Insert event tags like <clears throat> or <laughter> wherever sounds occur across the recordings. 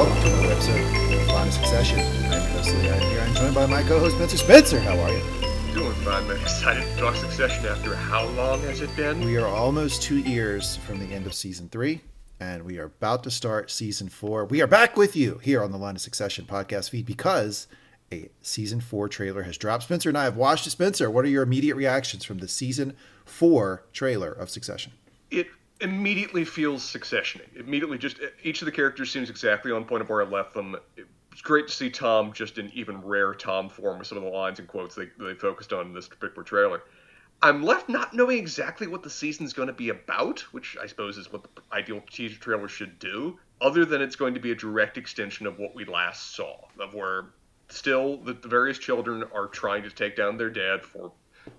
Welcome to another episode of Line of Succession. I'm your host, Lee. I'm here. I'm joined by my co-host, Spencer. Spencer, how are you? Doing fine, I'm Excited to talk Succession after how long has it been? We are almost two years from the end of season three, and we are about to start season four. We are back with you here on the Line of Succession podcast feed because a season four trailer has dropped. Spencer and I have watched it. Spencer, what are your immediate reactions from the season four trailer of Succession? It immediately feels Succession. Immediately, just each of the characters seems exactly on point of where I left them. It's great to see Tom just in even rare Tom form with some of the lines and quotes they, they focused on in this particular trailer. I'm left not knowing exactly what the season's going to be about, which I suppose is what the ideal teaser trailer should do, other than it's going to be a direct extension of what we last saw, of where still the, the various children are trying to take down their dad for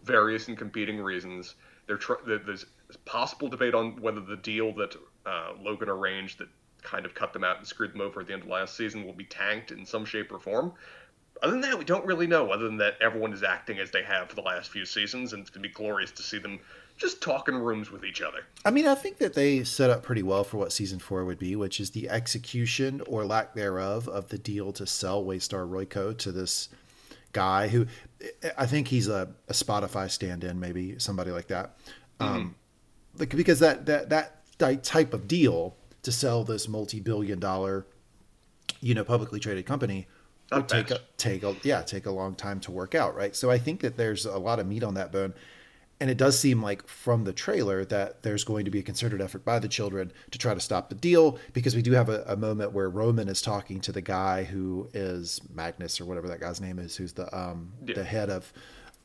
various and competing reasons. They're tr- there's possible debate on whether the deal that uh, Logan arranged that kind of cut them out and screwed them over at the end of last season will be tanked in some shape or form. Other than that, we don't really know. Other than that, everyone is acting as they have for the last few seasons, and it's going to be glorious to see them just talking rooms with each other. I mean, I think that they set up pretty well for what season four would be, which is the execution or lack thereof of the deal to sell Waystar Royco to this guy who I think he's a, a Spotify stand-in, maybe somebody like that. Mm-hmm. Um, like because that that that type of deal to sell this multi-billion dollar, you know, publicly traded company would take a, take a yeah take a long time to work out, right? So I think that there's a lot of meat on that bone and it does seem like from the trailer that there's going to be a concerted effort by the children to try to stop the deal because we do have a, a, moment where Roman is talking to the guy who is Magnus or whatever that guy's name is, who's the um, yeah. the head of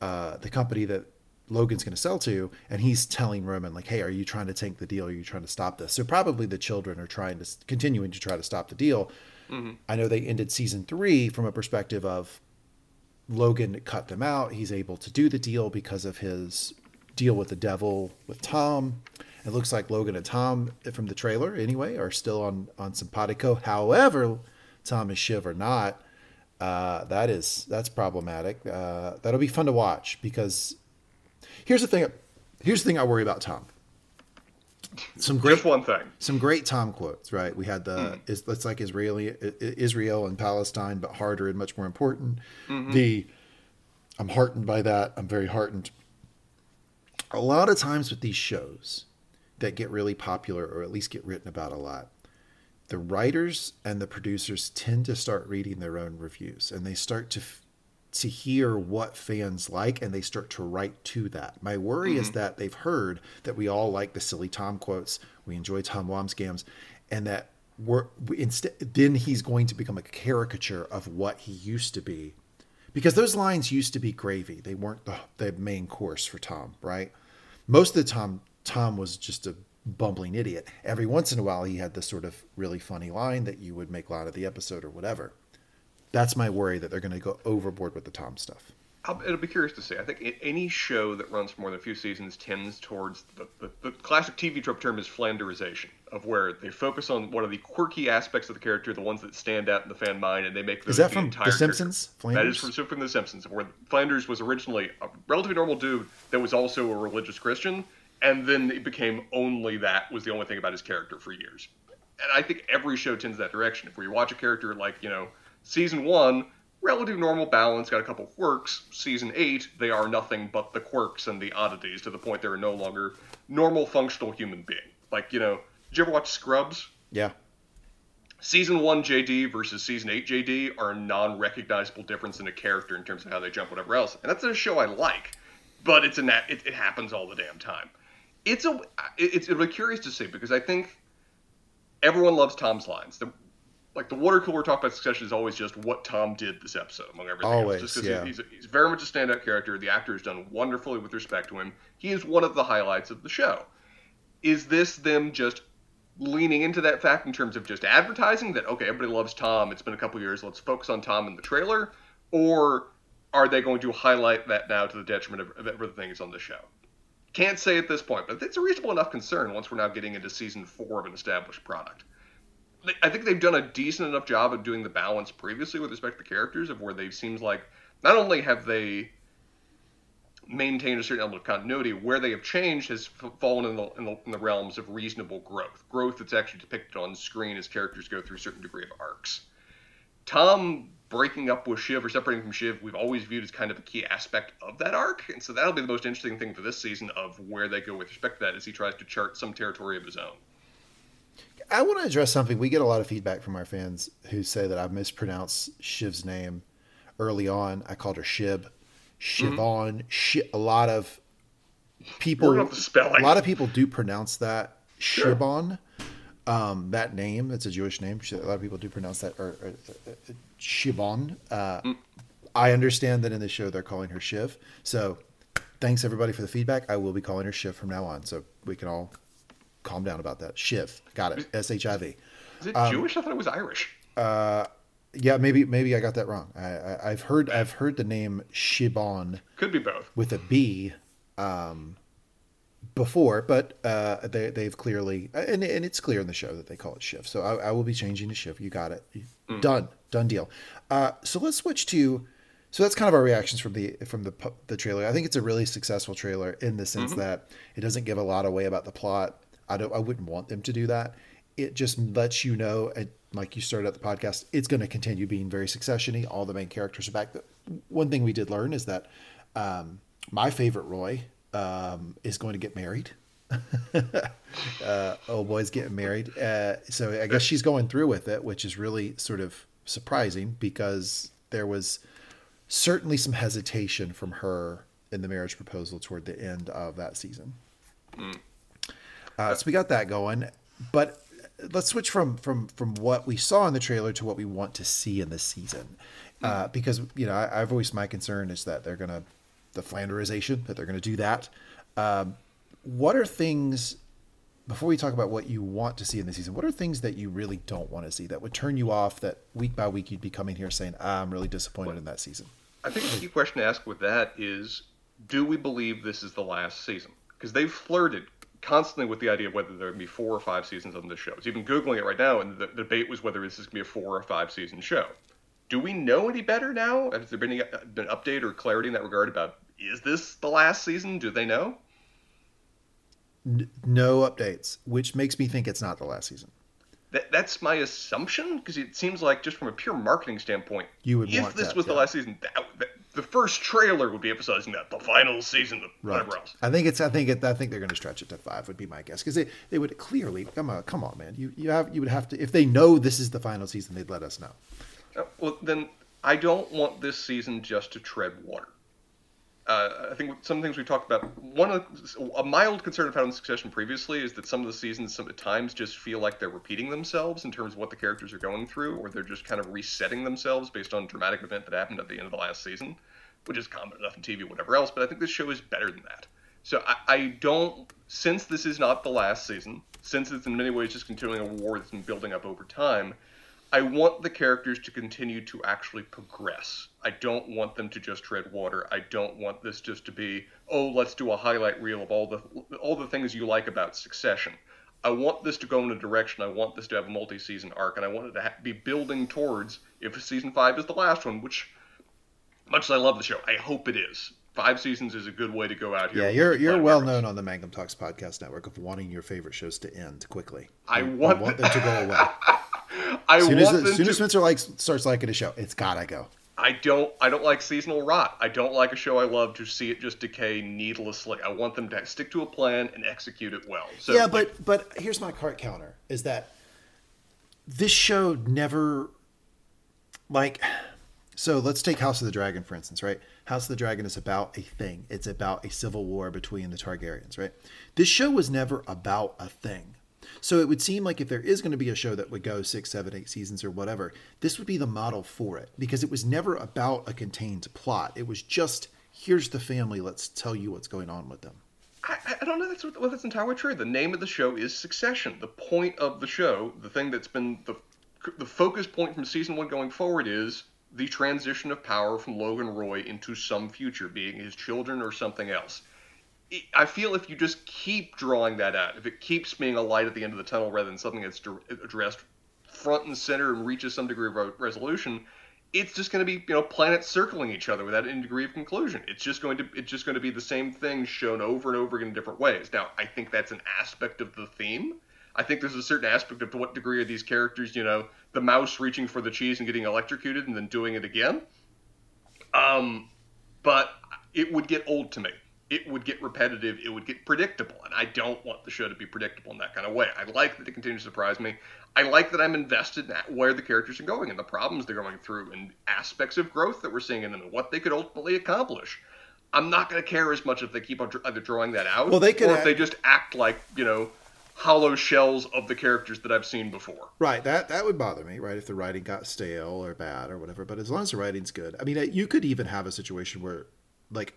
uh, the company that Logan's going to sell to, and he's telling Roman like, "Hey, are you trying to tank the deal? Are you trying to stop this?" So probably the children are trying to continuing to try to stop the deal. Mm-hmm. I know they ended season three from a perspective of Logan cut them out. He's able to do the deal because of his deal with the devil with Tom. It looks like Logan and Tom from the trailer anyway are still on on simpatico. However, Tom and Shiv are not. Uh, that is that's problematic. Uh, that'll be fun to watch because here's the thing. Here's the thing I worry about Tom. Some great Just one thing. Some great Tom quotes, right? We had the mm. it's, like Israeli Israel and Palestine, but harder and much more important. Mm-hmm. The I'm heartened by that. I'm very heartened a lot of times with these shows that get really popular or at least get written about a lot, the writers and the producers tend to start reading their own reviews and they start to to hear what fans like and they start to write to that. My worry mm-hmm. is that they've heard that we all like the silly Tom quotes, we enjoy Tom Wambsgans, and that we're instead then he's going to become a caricature of what he used to be because those lines used to be gravy. They weren't the, the main course for Tom, right? Most of the time, Tom was just a bumbling idiot. Every once in a while, he had this sort of really funny line that you would make out of the episode or whatever. That's my worry that they're going to go overboard with the Tom stuff. I'll, it'll be curious to see. I think any show that runs for more than a few seasons tends towards the, the, the, classic TV trope term is Flanderization, of where they focus on one of the quirky aspects of the character, the ones that stand out in the fan mind, and they make those is that the from The Simpsons? That is from, from The Simpsons, where Flanders was originally a relatively normal dude that was also a religious Christian, and then it became only that was the only thing about his character for years. And I think every show tends that direction. If we watch a character like you know season one relative normal balance, got a couple quirks. Season 8, they are nothing but the quirks and the oddities to the point they're no longer normal functional human being. Like, you know, did you ever watch Scrubs? Yeah. Season 1 JD versus Season 8 JD are a non recognizable difference in a character in terms of how they jump, whatever else. And that's a show I like, but it's a nat- it, it happens all the damn time. It's a it's, it's curious to see because I think everyone loves Tom's lines. The like the water cooler talk about Succession is always just what Tom did this episode among everything always, else. Just because yeah. he's, he's very much a standout character. The actor has done wonderfully with respect to him. He is one of the highlights of the show. Is this them just leaning into that fact in terms of just advertising that okay, everybody loves Tom. It's been a couple years. Let's focus on Tom in the trailer, or are they going to highlight that now to the detriment of, of everything that's on the show? Can't say at this point, but it's a reasonable enough concern once we're now getting into season four of an established product. I think they've done a decent enough job of doing the balance previously with respect to the characters of where they seems like not only have they maintained a certain element of continuity. Where they have changed has fallen in the, in the, in the realms of reasonable growth, growth that's actually depicted on screen as characters go through a certain degree of arcs. Tom breaking up with Shiv or separating from Shiv, we've always viewed as kind of a key aspect of that arc, and so that'll be the most interesting thing for this season of where they go with respect to that as he tries to chart some territory of his own. I want to address something. We get a lot of feedback from our fans who say that I mispronounced Shiv's name early on. I called her Shib, Shivon. Mm-hmm. a lot of people, a lot of people do pronounce that sure. Shibon. Um, that name, it's a Jewish name. A lot of people do pronounce that or, or, or Shibon. Uh, mm. I understand that in the show they're calling her Shiv. So thanks everybody for the feedback. I will be calling her Shiv from now on, so we can all calm down about that. Shiv, got it. S H I V. Is it um, Jewish? I thought it was Irish. Uh, yeah, maybe maybe I got that wrong. I, have heard I've heard the name Shibon. Could be both with a B. Um, before, but uh, they they've clearly and, and it's clear in the show that they call it Shiv. So I, I will be changing to Shiv. You got it. Mm. Done. Done deal. Uh, so let's switch to. So that's kind of our reactions from the from the the trailer. I think it's a really successful trailer in the sense mm-hmm. that it doesn't give a lot away about the plot. I don't. I wouldn't want them to do that. It just lets you know, like you started at the podcast, it's going to continue being very successiony. All the main characters are back. The, one thing we did learn is that um, my favorite Roy um, is going to get married. <laughs> uh, old boy's getting married. Uh, so I guess she's going through with it, which is really sort of surprising because there was certainly some hesitation from her in the marriage proposal toward the end of that season. Mm. Uh, so we got that going, but let's switch from from from what we saw in the trailer to what we want to see in the season, uh, because you know I, have always my concern is that they're gonna the Flanderization that they're gonna do that. Um, what are things before we talk about what you want to see in the season? What are things that you really don't want to see that would turn you off? That week by week you'd be coming here saying, ah, "I'm really disappointed well, in that season." I think the key question to ask with that is, do we believe this is the last season? Because they've flirted constantly with the idea of whether there would be four or five seasons on this show. It's even googling it right now, and the, the debate was whether this is going to be a four or five season show. Do we know any better now? Has there been any been update or clarity in that regard about is this the last season? Do they know? no updates, which makes me think it's not the last season. That, that's my assumption because it seems like just from a pure marketing standpoint, you would if this that, was yeah. the last season, that, that, the first trailer would be emphasizing that the final season, of right. whatever else. I think it's. I think it. I think they're going to stretch it to five. Would be my guess because they, they would clearly come on. Come on, man. You you have you would have to if they know this is the final season, they'd let us know. Uh, well, then I don't want this season just to tread water. Uh, I think some things we talked about. One of the, a mild concern I've had in Succession previously is that some of the seasons, some at times, just feel like they're repeating themselves in terms of what the characters are going through, or they're just kind of resetting themselves based on a dramatic event that happened at the end of the last season, which is common enough in TV, whatever else. But I think this show is better than that. So I, I don't, since this is not the last season, since it's in many ways just continuing a war that's been building up over time. I want the characters to continue to actually progress. I don't want them to just tread water. I don't want this just to be, oh, let's do a highlight reel of all the all the things you like about Succession. I want this to go in a direction. I want this to have a multi-season arc, and I want it to ha- be building towards if season five is the last one. Which, much as I love the show, I hope it is. Five seasons is a good way to go out here. Yeah, you're you're well known on the Mangum Talks podcast network of wanting your favorite shows to end quickly. I want, want them to go away. <laughs> <laughs> I soon as, them soon to... as Spencer likes starts liking a show, it's gotta go. I don't I don't like seasonal rot. I don't like a show I love to see it just decay needlessly. I want them to stick to a plan and execute it well. So Yeah, but like, but here's my cart counter is that this show never like so let's take House of the Dragon for instance, right? House of the Dragon is about a thing. It's about a civil war between the Targaryens, right? This show was never about a thing. So it would seem like if there is going to be a show that would go six, seven, eight seasons or whatever, this would be the model for it because it was never about a contained plot. It was just here's the family. Let's tell you what's going on with them. I, I don't know that's well, that's entirely true. The name of the show is Succession. The point of the show, the thing that's been the the focus point from season one going forward is the transition of power from Logan Roy into some future, being his children or something else. I feel if you just keep drawing that out, if it keeps being a light at the end of the tunnel rather than something that's addressed front and center and reaches some degree of resolution, it's just going to be you know planets circling each other without any degree of conclusion. It's just going to it's just going to be the same thing shown over and over again in different ways. Now, I think that's an aspect of the theme. I think there's a certain aspect of to what degree are these characters, you know, the mouse reaching for the cheese and getting electrocuted and then doing it again. Um, but it would get old to me. It would get repetitive. It would get predictable, and I don't want the show to be predictable in that kind of way. I like that it continues to surprise me. I like that I'm invested in where the characters are going and the problems they're going through and aspects of growth that we're seeing in them and what they could ultimately accomplish. I'm not going to care as much if they keep on either drawing that out well, they could or act- if they just act like you know hollow shells of the characters that I've seen before. Right. That that would bother me, right? If the writing got stale or bad or whatever. But as long as the writing's good, I mean, uh, you could even have a situation where, like,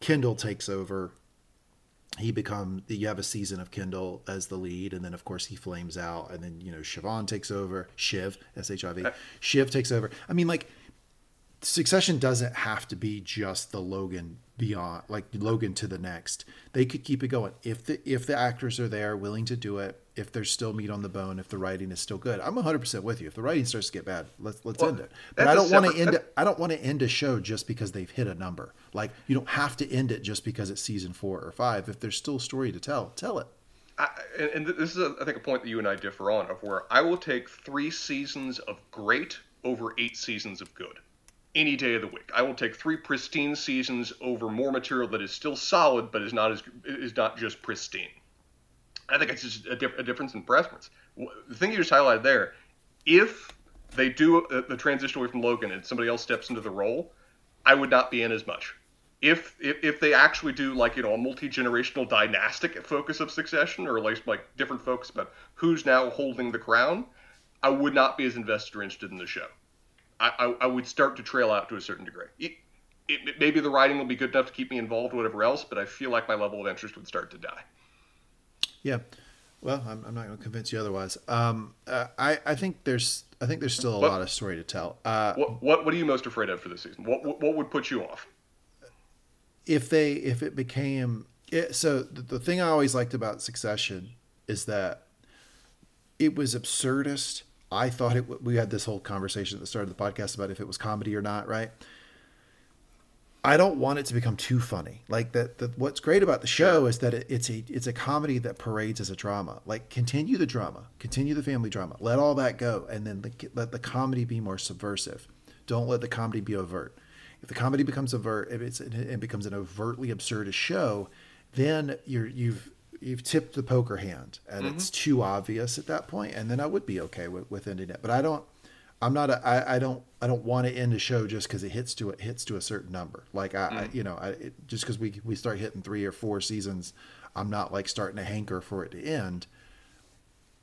Kendall takes over. He become you have a season of Kendall as the lead, and then of course he flames out, and then you know Siobhan takes over. Shiv S H I V. Shiv takes over. I mean, like, Succession doesn't have to be just the Logan beyond, like Logan to the next. They could keep it going if the if the actors are there, willing to do it. If there's still meat on the bone, if the writing is still good, I'm 100 percent with you. If the writing starts to get bad, let's let's Well, end it. But I don't want to end it. I don't want to end a show just because they've hit a number. Like you don't have to end it just because it's season four or five. If there's still a story to tell, tell it. I, and, and this is, I think, a point that you and I differ on, of where I will take three seasons of great over eight seasons of good, any day of the week. I will take three pristine seasons over more material that is still solid, but is not as is not just pristine. I think it's just a, diff- a difference in preference. The thing you just highlighted there, if they do uh, the transition away from Logan and somebody else steps into the role, I would not be in as much. If, if if they actually do like you know a multi generational dynastic focus of succession, or least like different focus about who's now holding the crown, I would not be as invested or interested in the show. I, I, I would start to trail out to a certain degree. It, it, maybe the writing will be good enough to keep me involved, whatever else, but I feel like my level of interest would start to die. Yeah. Well, I'm, I'm not going to convince you otherwise. Um, uh, I I think there's I think there's still a What- lot of story to tell. Uh, What what what are you most afraid of for this season? What what, what would put you off? if they if it became it, so the, the thing I always liked about Succession is that it was absurdist. I thought it. We had this whole conversation at the start of the podcast about if it was comedy or not, right? I don't want it to become too funny. Like that. what's great about the show is that it, it's a it's a comedy that parades as a drama. Like continue the drama, continue the family drama, let all that go, and then the, let the comedy be more subversive. Don't let the comedy be overt. If the comedy becomes overt, if it's it becomes an overtly absurdist show, then you're you've you've tipped the poker hand, and it's too obvious at that point. And then I would be okay with, with ending it. But I don't. I'm not. A, I, I don't. I don't want to end a show just because it hits to it hits to a certain number. Like I, I you know, I, it, just because we we start hitting three or four seasons, I'm not like starting to hanker for it to end,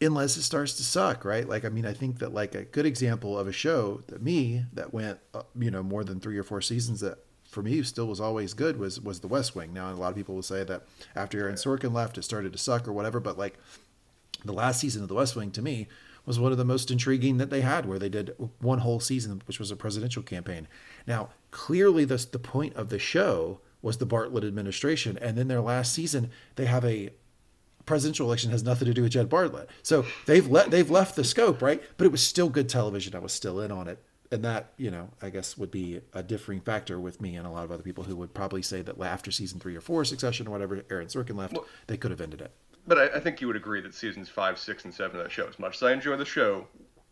unless it starts to suck, right? Like I mean, I think that like a good example of a show that me that went, uh, you know, more than three or four seasons that for me still was always good was was The West Wing. Now, a lot of people will say that after Aaron Sorkin left, it started to suck or whatever, but like the last season of The West Wing to me was one of the most intriguing that they had, where they did one whole season, which was a presidential campaign. Now, clearly, the the point of the show was the Bartlet administration, and then their last season they have a presidential election has nothing to do with Jed Bartlet. So they've let they've left the scope, right? But it was still good television. I was still in on it. And that, you know, I guess would be a differing factor with me and a lot of other people who would probably say that after season three or four, Succession or whatever, Aaron Sorkin left, they could have ended it. But I, I think you would agree that seasons five, six, and seven of that show, as much as I enjoy the show,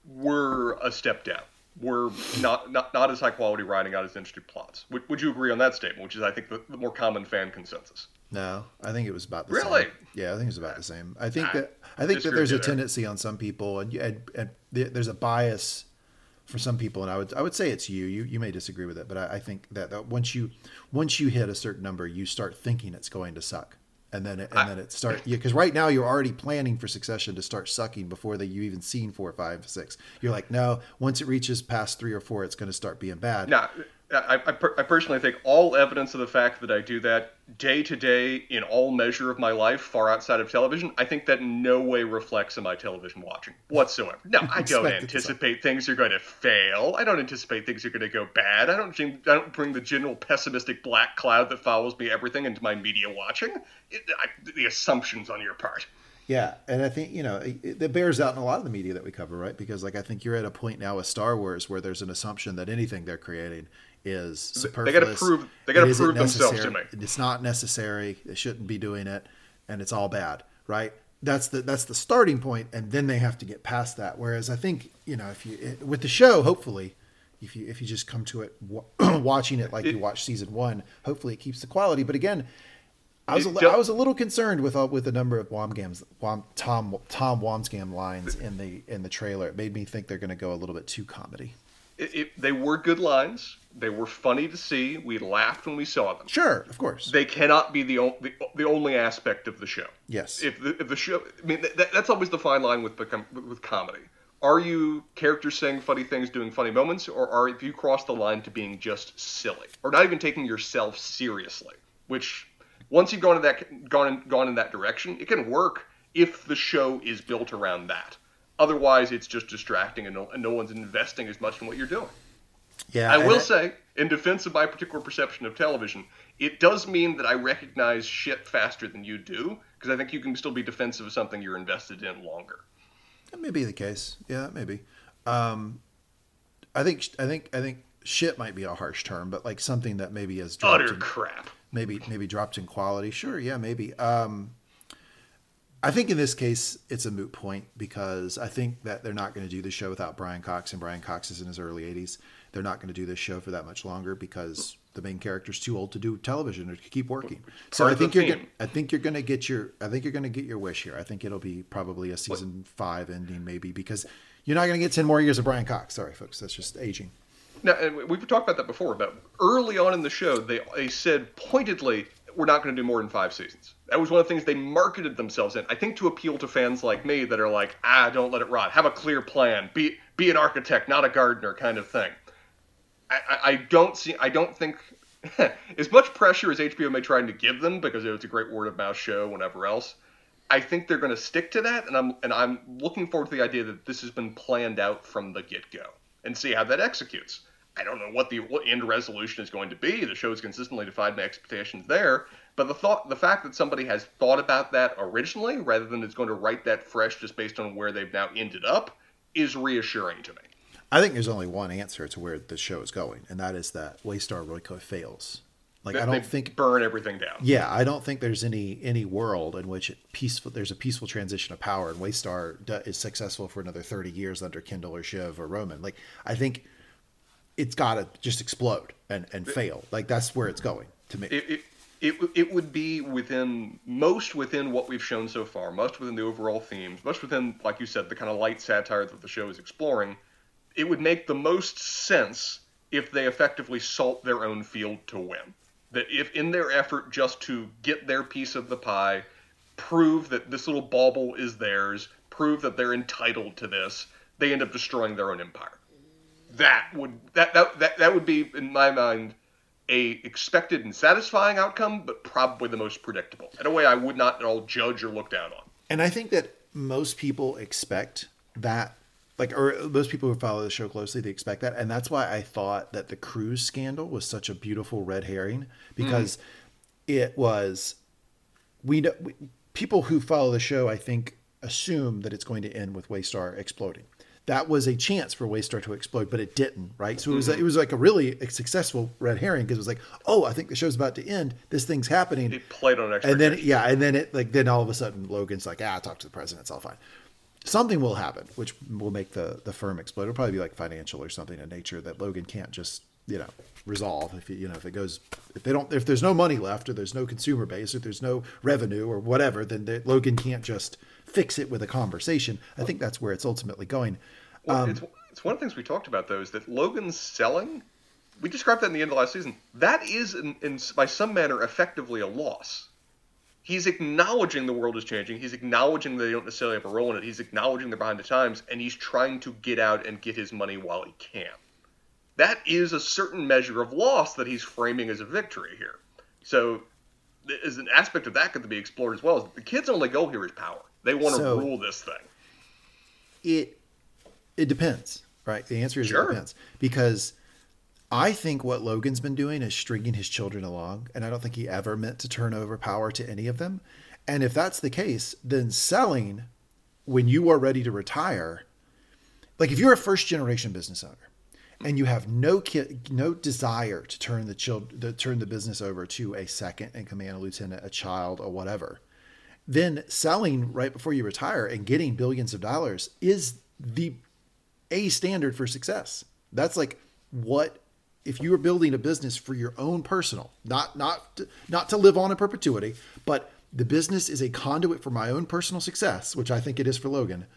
were a step down. Were not not, not as high quality writing, not as interesting plots. Would, would you agree on that statement, which is I think the, the more common fan consensus? No, I think it was about the Really? same. Yeah, I think it was about the same. I think I that I think that there's a tendency on some people, and, and and there's a bias for some people, and I would I would say it's you. You you may disagree with it, but I, I think that, that once you once you hit a certain number, you start thinking it's going to suck, and then it, and then it start yeah. Because right now you're already planning for Succession to start sucking before that you even seen four, five, six. You're like, no, once it reaches past three or four, it's going to start being bad. Now, I, I, per- I personally think all evidence of the fact that I do that day to day in all measure of my life, far outside of television, I think that in no way reflects in my television watching whatsoever. No, <laughs> I don't Expect it to anticipate things are going to fail. I don't anticipate things are going to go bad. I don't. I don't bring the general pessimistic black cloud that follows me everything into my media watching. It, I, the assumptions on your part. Yeah, and I think you know it bears out in a lot of the media that we cover, right? Because like I think you're at a point now with Star Wars where there's an assumption that anything they're creating is superfluous. They got to prove. They got to prove themselves to me. It's not necessary. They shouldn't be doing it, and it's all bad, right? That's the that's the starting point, and then they have to get past that. Whereas I think you know if you it, with the show, hopefully, if you if you just come to it <clears throat> watching it like you watch season one, hopefully it keeps the quality. But again, I was a, It I was a little concerned with uh, with the number of Womgams, Wom, Tom Tom Womsgam lines in the in the trailer. It made me think they're going to go a little bit too comedy. It, it, they were good lines. They were funny to see. We laughed when we saw them. Sure, of course. They cannot be the, o- the the only aspect of the show. yes. If the, if the show, I mean, that, that's always the fine line with become, with comedy. Are you characters saying funny things, doing funny moments, or are if you cross the line to being just silly, or not even taking yourself seriously? Which, once you've gone in that gone gone in that direction, it can work if the show is built around that. Otherwise, it's just distracting, and no, and no one's investing as much in what you're doing. yeah, I will say, in defense of my particular perception of television, it does mean that I recognize shit faster than you do, because I think you can still be defensive of something you're invested in longer. That may be the case. Yeah, maybe. Um, I think I think I think shit might be a harsh term, but like something that maybe is Utter in, crap. maybe maybe dropped in quality. Sure, yeah, maybe. Um, I think in this case it's a moot point because I think that they're not going to do the show without Brian Cox, and Brian Cox is in his early 80s. They're not going to do this show for that much longer because the main character's too old to do television or to keep working. So I think you're going I think you're going to get your I think you're going to get your wish here. I think it'll be probably a season 5 ending maybe because you're not going to get 10 more years of Brian Cox. Sorry folks, that's just aging. Now, and we- we've talked about that before, but early on in the show, they, they said pointedly, we're not going to do more than five seasons. That was one of the things they marketed themselves in. I think to appeal to fans like me that are like, ah, don't let it rot. Have a clear plan. Be be an architect, not a gardener, kind of thing. I, I, I don't see. I don't think <laughs> as much pressure as HBO may try to give them because it's a great word of mouth show, whatever else. I think they're going to stick to that, and I'm and I'm looking forward to the idea that this has been planned out from the get go and see how that executes. I don't know what the end resolution is going to be. The show's consistently defied my expectations there, but the thought, the fact that somebody has thought about that originally, rather than is going to write that fresh just based on where they've now ended up, is reassuring to me. I think there's only one answer to where the show is going, and that is that Waystar Royco fails. Like I don't think burn everything down. Yeah, I don't think there's any any world in which it peaceful there's a peaceful transition of power and Waystar is successful for another 30 years under Kendall or Shiv or Roman. Like I think it's got to just explode and and fail. Like that's where it's going to me. it, it, it, it would be within most within what we've shown so far, most within the overall themes, most within, like you said, the kind of light satire that the show is exploring. It would make the most sense if they effectively salt their own field to win. That if in their effort just to get their piece of the pie, prove that this little bauble is theirs, prove that they're entitled to this, they end up destroying their own empire that would that that that, that would be in my mind a expected and satisfying outcome, but probably the most predictable. In a way, I would not at all judge or look down on. And I think that most people expect that, like, or most people who follow the show closely, they expect that. And that's why I thought that the cruise scandal was such a beautiful red herring because it was, we know, people who follow the show, I think, assume that it's going to end with Waystar exploding. That was a chance for Waystar to explode, but it didn't, right? So it was it was like a really successful red herring because it was like, oh, I think the show's about to end. This thing's happening It played on and then yeah, and then it like then all of a sudden Logan's like, ah, talk to the president, it's all fine. Something will happen, which will make the the firm explode. It'll probably be like financial or something in nature that Logan can't just you know resolve if you know if it goes if they don't if there's no money left or there's no consumer base or there's no revenue or whatever, then they, Logan can't just fix it with a conversation. I think that's where it's ultimately going. Well, um, it's, it's one of the things we talked about though is that Logan's selling. We described that in the end of last season. That is, in, in by some manner, effectively a loss. He's acknowledging the world is changing. He's acknowledging that they don't necessarily have a role in it. He's acknowledging they're behind the times, and he's trying to get out and get his money while he can. That is a certain measure of loss that he's framing as a victory here. So, as an aspect of that could be explored as well. Is the kid's only goal here is power. They want to So- rule this thing. it it depends, right? The answer is Sure. it depends because I think what Logan's been doing is stringing his children along, and I don't think he ever meant to turn over power to any of them. And if that's the case, then selling when you are ready to retire, like if you're a first generation business owner and you have no ki- no desire to turn the child to turn the business over to a second in command, a lieutenant, a child, or whatever, then selling right before you retire and getting billions of dollars is the a standard for success. That's like what if you are building a business for your own personal, not not not to live on in perpetuity, but the business is a conduit for my own personal success, which I think it is for Logan,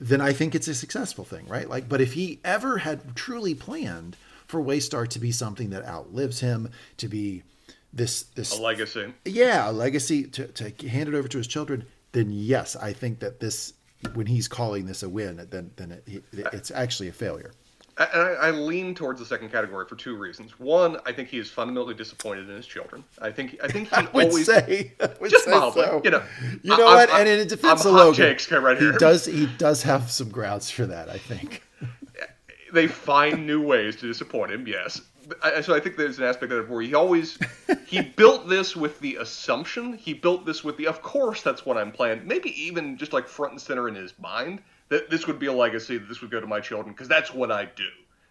then I think it's a successful thing, right? Like, but if he ever had truly planned for Waystar to be something that outlives him, to be this this a legacy, yeah, a legacy to to hand it over to his children, then yes, I think that this when he's calling this a win, then then it, it's actually a failure. I, I, lean towards the second category for two reasons. One, I think he is fundamentally disappointed in his children. I think I think he <laughs> I would always say would <laughs> just say mildly, so. you know. You know I, what? I'm, and in defense I'm of Logan, right he does he does have some grounds for that. I think. <laughs> they find new ways to disappoint him. Yes. I, so I think there's an aspect of it where he always he <laughs> built this with the assumption. He built this with the of course that's what I'm planning maybe even just like front and center in his mind that this would be a legacy that this would go to my children because that's what I do.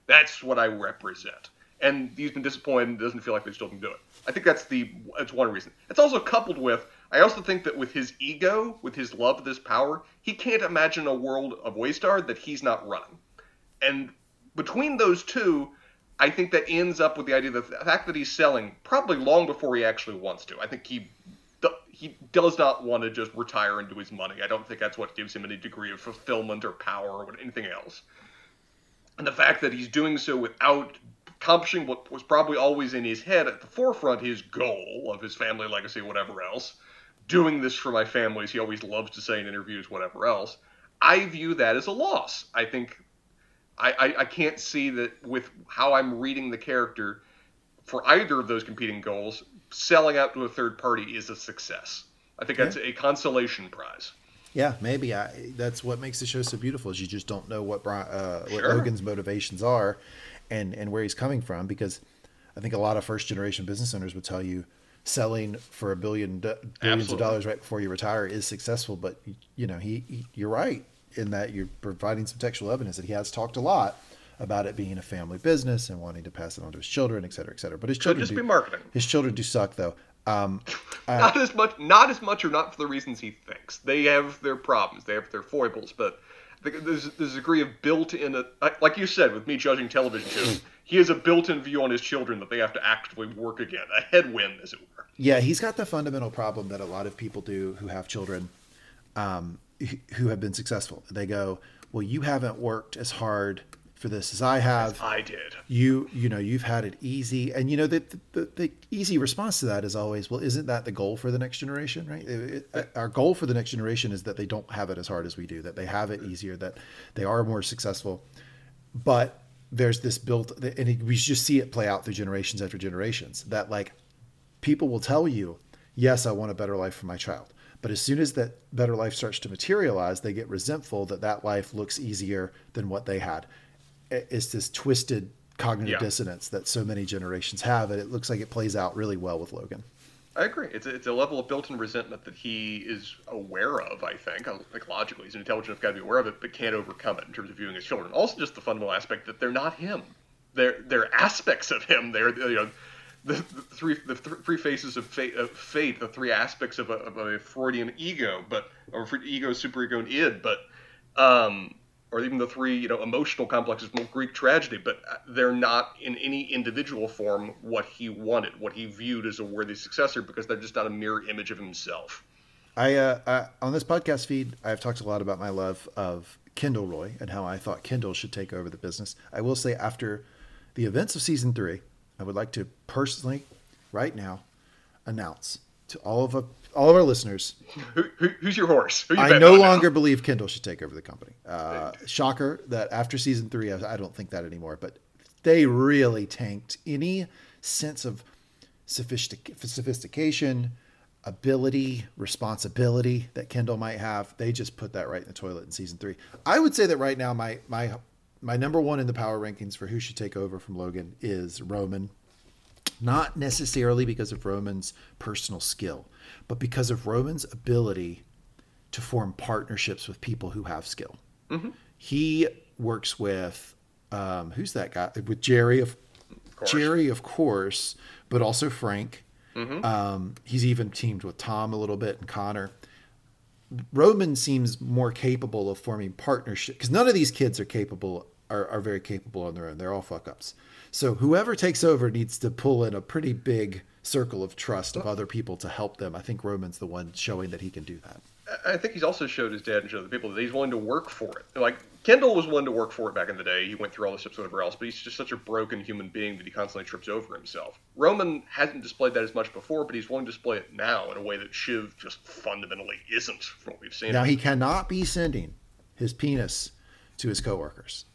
That's what I represent. And he's been disappointed and doesn't feel like they still can do it. I think that's the that's one reason. It's also coupled with I also think that with his ego with his love of this power he can't imagine a world of Waystar that he's not running. And between those two I think that ends up with the idea that the fact that he's selling probably long before he actually wants to. I think he he does not want to just retire into his money. I don't think that's what gives him any degree of fulfillment or power or anything else. And the fact that he's doing so without accomplishing what was probably always in his head at the forefront, his goal of his family legacy, whatever else, doing this for my family, as he always loves to say in interviews, whatever else, I view that as a loss. I think I, I, I can't see that with how I'm reading the character for either of those competing goals, selling out to a third party is a success. I think that's yeah. a consolation prize. Yeah, maybe I, that's what makes the show so beautiful. Is you just don't know what uh, what sure. Logan's motivations are, and and where he's coming from. Because I think a lot of first generation business owners would tell you selling for a billion billions Absolutely. of dollars right before you retire is successful. But you know, he, he you're right in that you're providing some textual evidence that he has talked a lot about it being a family business and wanting to pass it on to his children, et cetera, et cetera. But his children just do, be marketing. His children do suck, though. Um, <laughs> not as much, not as much, or not for the reasons he thinks. They have their problems, they have their foibles, but there's, there's a degree of built-in, like you said, with me judging television shows, <clears throat> he has a built-in view on his children that they have to actively work again, a headwind, as it were. Yeah, he's got the fundamental problem that a lot of people do who have children. Um, who have been successful. They go, "Well, you haven't worked as hard for this as I have. As I did. You, you know, you've had it easy." And you know, the, the, the easy response to that is always, "Well, isn't that the goal for the next generation, right? It, it, our goal for the next generation is that they don't have it as hard as we do, that they have it easier, that they are more successful." But there's this built, and we just see it play out through generations after generations. That like people will tell you, "Yes, I want a better life for my child." But as soon as that better life starts to materialize, they get resentful that that life looks easier than what they had. It's this twisted cognitive yeah. dissonance that so many generations have, and it looks like it plays out really well with Logan. I agree. It's a, it's a level of built-in resentment that he is aware of. I think, um, like logically, he's an intelligent enough guy to be aware of it, but can't overcome it in terms of viewing his children. Also, just the fundamental aspect that they're not him. They're they're aspects of him. They're you know the, three the th- three faces of fate, of fate, the three aspects of a, of a Freudian ego, but or ego, superego, and id, but um, or even the three you know emotional complexes from Greek tragedy, but uh, they're not in any individual form what he wanted, what he viewed as a worthy successor, because they're just not a mirror image of himself. I, uh, I on this podcast feed, I've talked a lot about my love of Kendall Roy and how I thought Kendall should take over the business. I will say after the events of season three I would like to personally, right now, announce to all of, all of our listeners. Who, who, who's your horse? You I no longer now? believe Kendall should take over the company. Uh, shocker that after season three, I, I don't think that anymore. But they really tanked any sense of sophistic- sophistication, ability, responsibility that Kendall might have. They just put that right in the toilet in season three. I would say that right now, my my my number one in the power rankings for who should take over from Logan is Roman. not necessarily because of Roman's personal skill, but because of Roman's ability to form partnerships with people who have skill. Mm-hmm. He works with um, who's that guy? With Jerry of, of Gerri, of course, but also Frank. Mm-hmm. Um, he's even teamed with Tom a little bit and Connor. Roman seems more capable of forming partnership because none of these kids are capable are, are very capable on their own. They're all fuck ups. So whoever takes over needs to pull in a pretty big circle of trust of other people to help them. I think Roman's the one showing that he can do that. I think he's also showed his dad and showed the people that he's willing to work for it. Like Kendall was willing to work for it back in the day. He went through all the steps, whatever else, but he's just such a broken human being that he constantly trips over himself. Roman hasn't displayed that as much before, but he's willing to display it now in a way that Shiv just fundamentally isn't from what we've seen. Now he cannot be sending his penis to his coworkers.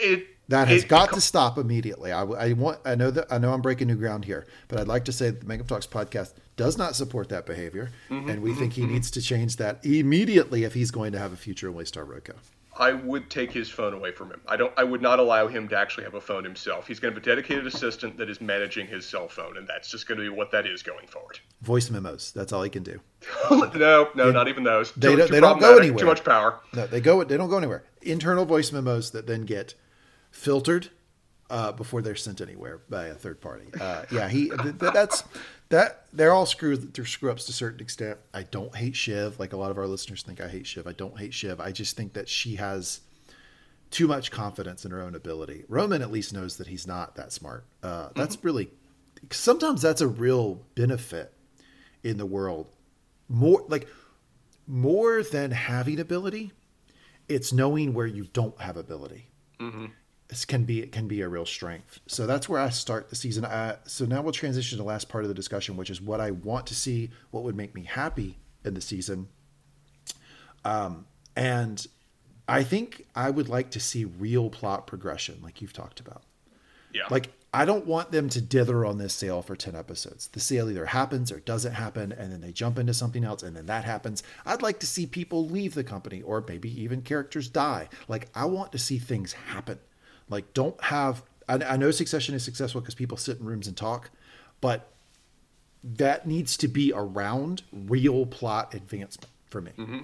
It that has it, got to stop immediately. I, I, want. I know that. I know I'm breaking new ground here, but I'd like to say that the Makeup Talks podcast does not support that behavior, mm-hmm, and we mm-hmm, think he mm-hmm. needs to change that immediately if he's going to have a future in Waystar Royco. I would take his phone away from him. I don't. I would not allow him to actually have a phone himself. He's going to have a dedicated assistant that is managing his cell phone, and that's just going to be what that is going forward. Voice memos. That's all he can do. <laughs> no, no, not even those. They, too, don't, too they don't go anywhere. Too much power. No, they go. They don't go anywhere. Internal voice memos that then get filtered uh, before they're sent anywhere by a third party. Uh, yeah, he th- that's that they're all screw they're screw ups to a certain extent. I don't hate Shiv like a lot of our listeners think I hate Shiv. I don't hate Shiv. I just think that she has too much confidence in her own ability. Roman at least knows that he's not that smart. Uh, that's mm-hmm. really sometimes that's a real benefit in the world. More like more than having ability, it's knowing where you don't have ability. Mm-hmm this can be it can be a real strength. So that's where I start the season. Uh, so now we'll transition to the last part of the discussion, which is what I want to see, what would make me happy in the season. Um, and I think I would like to see real plot progression, like you've talked about. Yeah. Like I don't want them to dither on this sale for 10 episodes. The sale either happens or doesn't happen, and then they jump into something else, and then that happens. I'd like to see people leave the company, or maybe even characters die. Like, I want to see things happen. Like, don't have. I, I know Succession is successful because people sit in rooms and talk, but that needs to be around real plot advancement for me. Mm-hmm.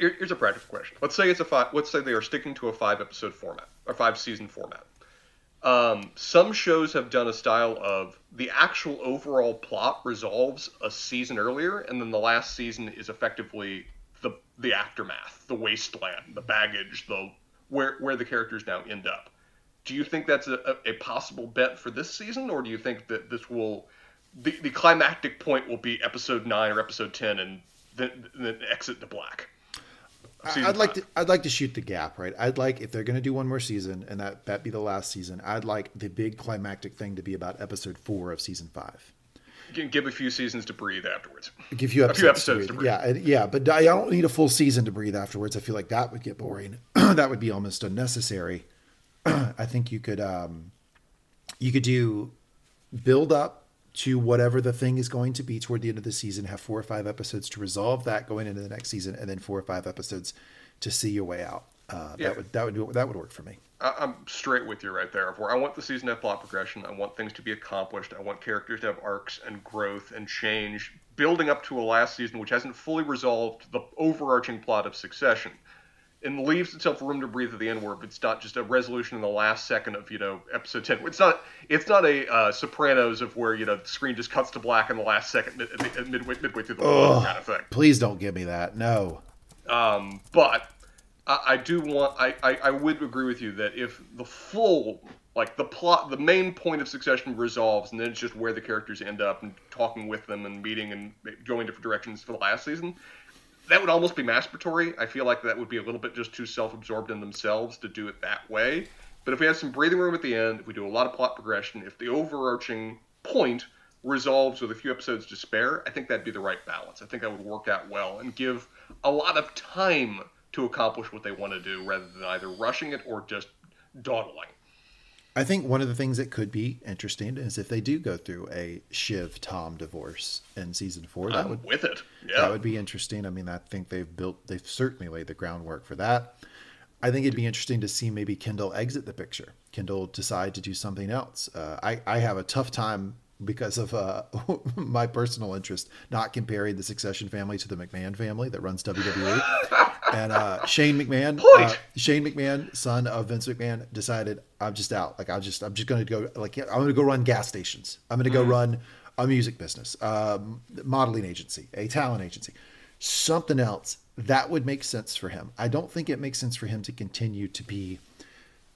here's a practical question. Let's say it's a five. Let's say they are sticking to a five episode format or five season format. Um, some shows have done a style of the actual overall plot resolves a season earlier, and then the last season is effectively the the aftermath, the wasteland, the baggage, the where where the characters now end up. Do you think that's a, a, possible bet for this season, or do you think that this will the, the climactic point will be episode nine or episode ten, and then, then exit the black? I'd like to I'd like to shoot the gap, right? I'd like if they're going to do one more season and that that be the last season. I'd like the big climactic thing to be about episode four of season five give a few seasons to breathe afterwards. Give you a few episodes to breathe. To breathe. Yeah, yeah, but I don't need a full season to breathe afterwards. I feel like that would get boring. <clears throat> that would be almost unnecessary. <clears throat> I think you could um, you could do build up to whatever the thing is going to be toward the end of the season. Have four or five episodes to resolve that going into the next season, and then four or five episodes to see your way out. Uh, yeah. That would that would do, that would work for me. I'm straight with you right there. Where I want the season to have plot progression, I want things to be accomplished, I want characters to have arcs and growth and change, building up to a last season which hasn't fully resolved the overarching plot of Succession, and leaves itself room to breathe at the end, where it's not just a resolution in the last second of you know episode ten. It's not it's not a uh, Sopranos of where you know the screen just cuts to black in the last second mid, midway midway through the oh, kind of thing. Please don't give me that. No. Um, but I, I do want. I, I, I would agree with you that if the full like the plot, the main point of Succession resolves, and then it's just where the characters end up and talking with them and meeting and going different directions for the last season. That would almost be masturbatory. I feel like that would be a little bit just too self-absorbed in themselves to do it that way. But if we have some breathing room at the end, if we do a lot of plot progression, if the overarching point resolves with a few episodes to spare, I think that'd be the right balance. I think that would work out well and give a lot of time to accomplish what they want to do rather than either rushing it or just dawdling. I think one of the things that could be interesting is if they do go through a Shiv Tom divorce in season four. That I'm would with it. Yeah, that would be interesting. I mean, I think they've built, they've certainly laid the groundwork for that. I think it'd be interesting to see maybe Kendall exit the picture. Kendall decide to do something else. Uh, I, I have a tough time because of uh, <laughs> my personal interest, not comparing the Succession family to the McMahon family that runs WWE. and uh, Shane McMahon, uh, Shane McMahon, son of Vince McMahon, decided I'm just out. Like I'm just I'm just going to go like I'm going to go run gas stations. I'm going to go mm. run a music business, um, modeling agency, a talent agency, something else that would make sense for him. I don't think it makes sense for him to continue to be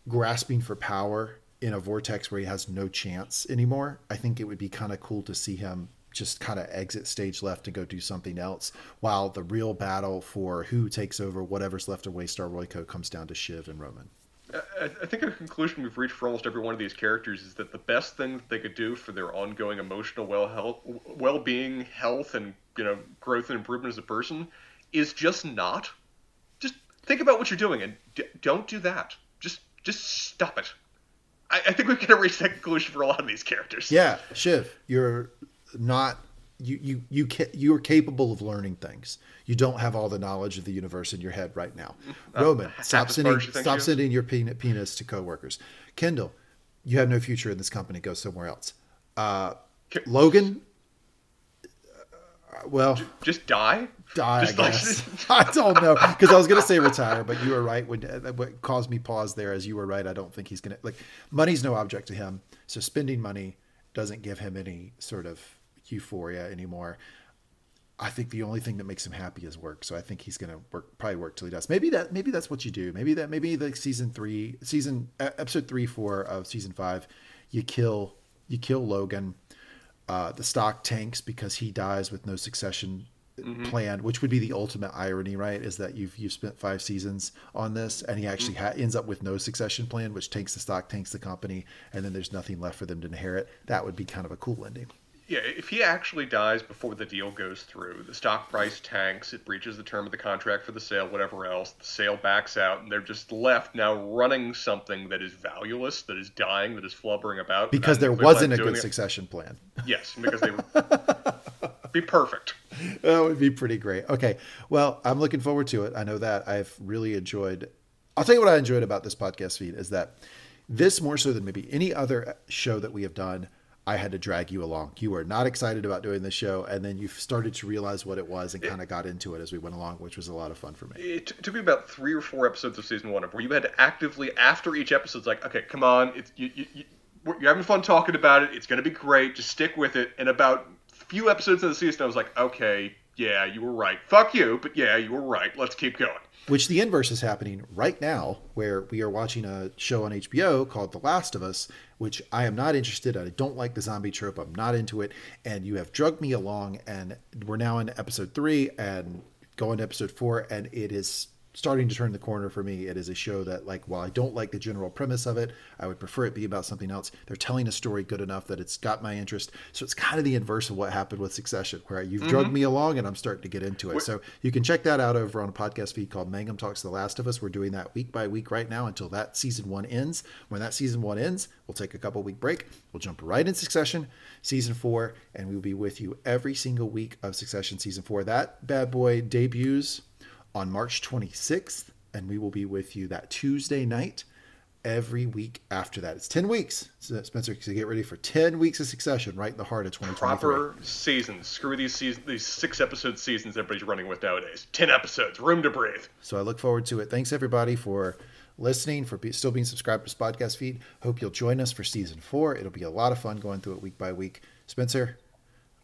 grasping for power in a vortex where he has no chance anymore. I think it would be kind of cool to see him just kind of exit stage left and go do something else while the real battle for who takes over whatever's left of Waystar Royco comes down to Shiv and Roman. I think a conclusion we've reached for almost every one of these characters is that the best thing that they could do for their ongoing emotional well health, well-being, health, and you know growth and improvement as a person is just not. Just think about what you're doing and d- don't do that. Just just stop it. I, I think we can reach that conclusion for a lot of these characters. Yeah, Shiv, you're not you you you ca- you're capable of learning things. You don't have all the knowledge of the universe in your head right now. Uh, Roman, stop sending stop sending your penis to coworkers. Kendall, you have no future in this company. Go somewhere else. Uh, Logan, uh, well, just die. Die, just I guess. <laughs> <laughs> I don't know because I was gonna say retire, but you were right. When uh, what caused me pause there, as you were right. I don't think he's gonna like money's no object to him. So spending money doesn't give him any sort of euphoria anymore. I think the only thing that makes him happy is work. So I think he's gonna work, probably work till he does. Maybe that, maybe that's what you do. Maybe that, maybe the season three, season episode three, four of season five, you kill, you kill Logan. Uh, the stock tanks because he dies with no succession mm-hmm. plan, which would be the ultimate irony, right? Is that you've you've spent five seasons on this, and he actually mm-hmm. ha- ends up with no succession plan, which tanks the stock, tanks the company, and then there's nothing left for them to inherit. That would be kind of a cool ending yeah, if he actually dies before the deal goes through, the stock price tanks, it breaches the term of the contract for the sale, whatever else, the sale backs out, and they're just left now running something that is valueless, that is dying, that is flubbering about. Because there wasn't a good succession plan. Yes, because they <laughs> <laughs> be perfect. That would be pretty great. Okay, well, I'm looking forward to it. I know that I've really enjoyed. I'll tell you what I enjoyed about this podcast feed is that this more so than maybe any other show that we have done I had to drag you along. You were not excited about doing this show, and then you started to realize what it was and kind of got into it as we went along, which was a lot of fun for me. It took me about three or four episodes of season one where you had to actively, after each episode, it's like, okay, come on, it's, you, you, you, you're having fun talking about it. It's going to be great. Just stick with it. And about few episodes of the season, I was like, okay, yeah, you were right. Fuck you, but yeah, you were right. Let's keep going. Which the inverse is happening right now, where we are watching a show on HBO called The Last of Us, which I am not interested in. I don't like the zombie trope. I'm not into it. And you have drugged me along, and we're now in episode three and going to episode four, and it is starting to turn the corner for me. It is a show that, like, while I don't like the general premise of it, I would prefer it be about something else. They're telling a story good enough that it's got my interest. So it's kind of the inverse of what happened with Succession, where you've mm-hmm. drugged me along and I'm starting to get into it. So you can check that out over on a podcast feed called Mangum Talks The Last of Us. We're doing that week by week right now until that season one ends. When that season one ends, we'll take a couple week break. We'll jump right in Succession, season four, and we'll be with you every single week of Succession season four. That bad boy debuts on March 26th and we will be with you that Tuesday night every week after that. It's 10 weeks. So Spencer, so get ready for 10 weeks of succession right in the heart of 2023. Proper seasons. Screw these season, these six episode seasons everybody's running with nowadays. 10 episodes, room to breathe. So I look forward to it. Thanks everybody for listening, for be, still being subscribed to this podcast feed. Hope you'll join us for season four. It'll be a lot of fun going through it week by week. Spencer,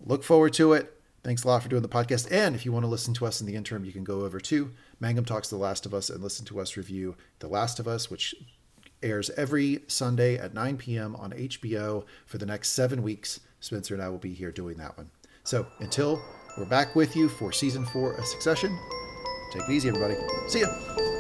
look forward to it. Thanks a lot for doing the podcast. And if you want to listen to us in the interim, you can go over to Mangum Talks The Last of Us and listen to us review The Last of Us, which airs every Sunday at 9 p.m. on HBO for the next seven weeks. Spencer and I will be here doing that one. So until we're back with you for season four of Succession, take it easy, everybody. See ya.